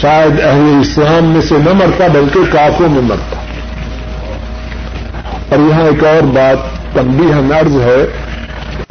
شاید اہل اسلام میں سے نہ مرتا بلکہ کافوں میں مرتا۔ اور یہاں ایک اور بات تنبیہ نرز ہے۔